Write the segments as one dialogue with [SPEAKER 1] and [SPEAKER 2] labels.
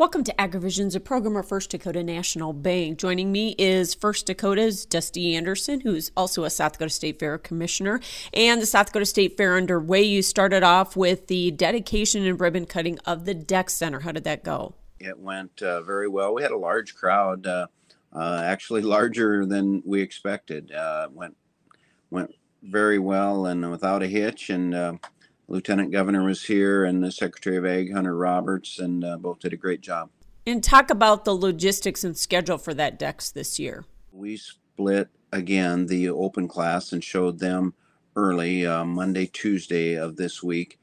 [SPEAKER 1] Welcome to AgriVisions, a program of First Dakota National Bank. Joining me is First Dakota's Dusty Anderson, who's also a South Dakota State Fair Commissioner. And the South Dakota State Fair underway. You started off with the dedication and ribbon cutting of the DEX Center. How did that go?
[SPEAKER 2] It went uh, very well. We had a large crowd, uh, uh, actually larger than we expected. Uh, went went very well and without a hitch. And uh, Lieutenant Governor was here, and the Secretary of Ag, Hunter Roberts, and uh, both did a great job.
[SPEAKER 1] And talk about the logistics and schedule for that DEX this year.
[SPEAKER 2] We split again the open class and showed them early uh, Monday, Tuesday of this week,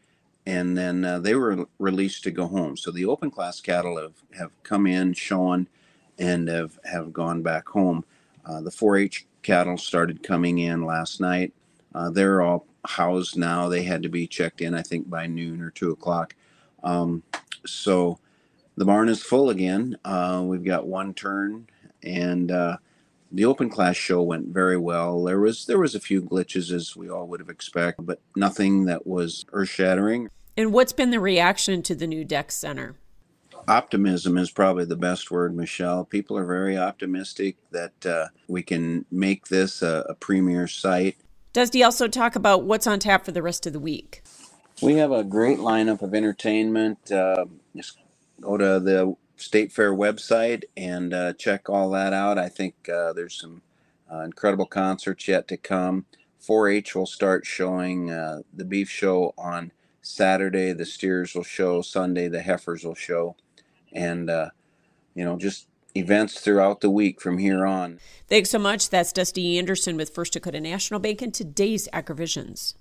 [SPEAKER 2] and then uh, they were released to go home. So the open class cattle have, have come in, shown, and have, have gone back home. Uh, the 4 H cattle started coming in last night. Uh, they're all housed now. They had to be checked in, I think, by noon or two o'clock. Um, so the barn is full again. Uh, we've got one turn, and uh, the open class show went very well. There was there was a few glitches as we all would have expected, but nothing that was earth shattering.
[SPEAKER 1] And what's been the reaction to the new DEX Center?
[SPEAKER 2] Optimism is probably the best word, Michelle. People are very optimistic that uh, we can make this a, a premier site.
[SPEAKER 1] He also talk about what's on tap for the rest of the week?
[SPEAKER 2] We have a great lineup of entertainment. Uh, just go to the State Fair website and uh, check all that out. I think uh, there's some uh, incredible concerts yet to come. 4 H will start showing uh, the beef show on Saturday, the steers will show, Sunday, the heifers will show. And, uh, you know, just events throughout the week from here on.
[SPEAKER 1] Thanks so much. That's Dusty Anderson with First Dakota National Bank and today's AgriVisions.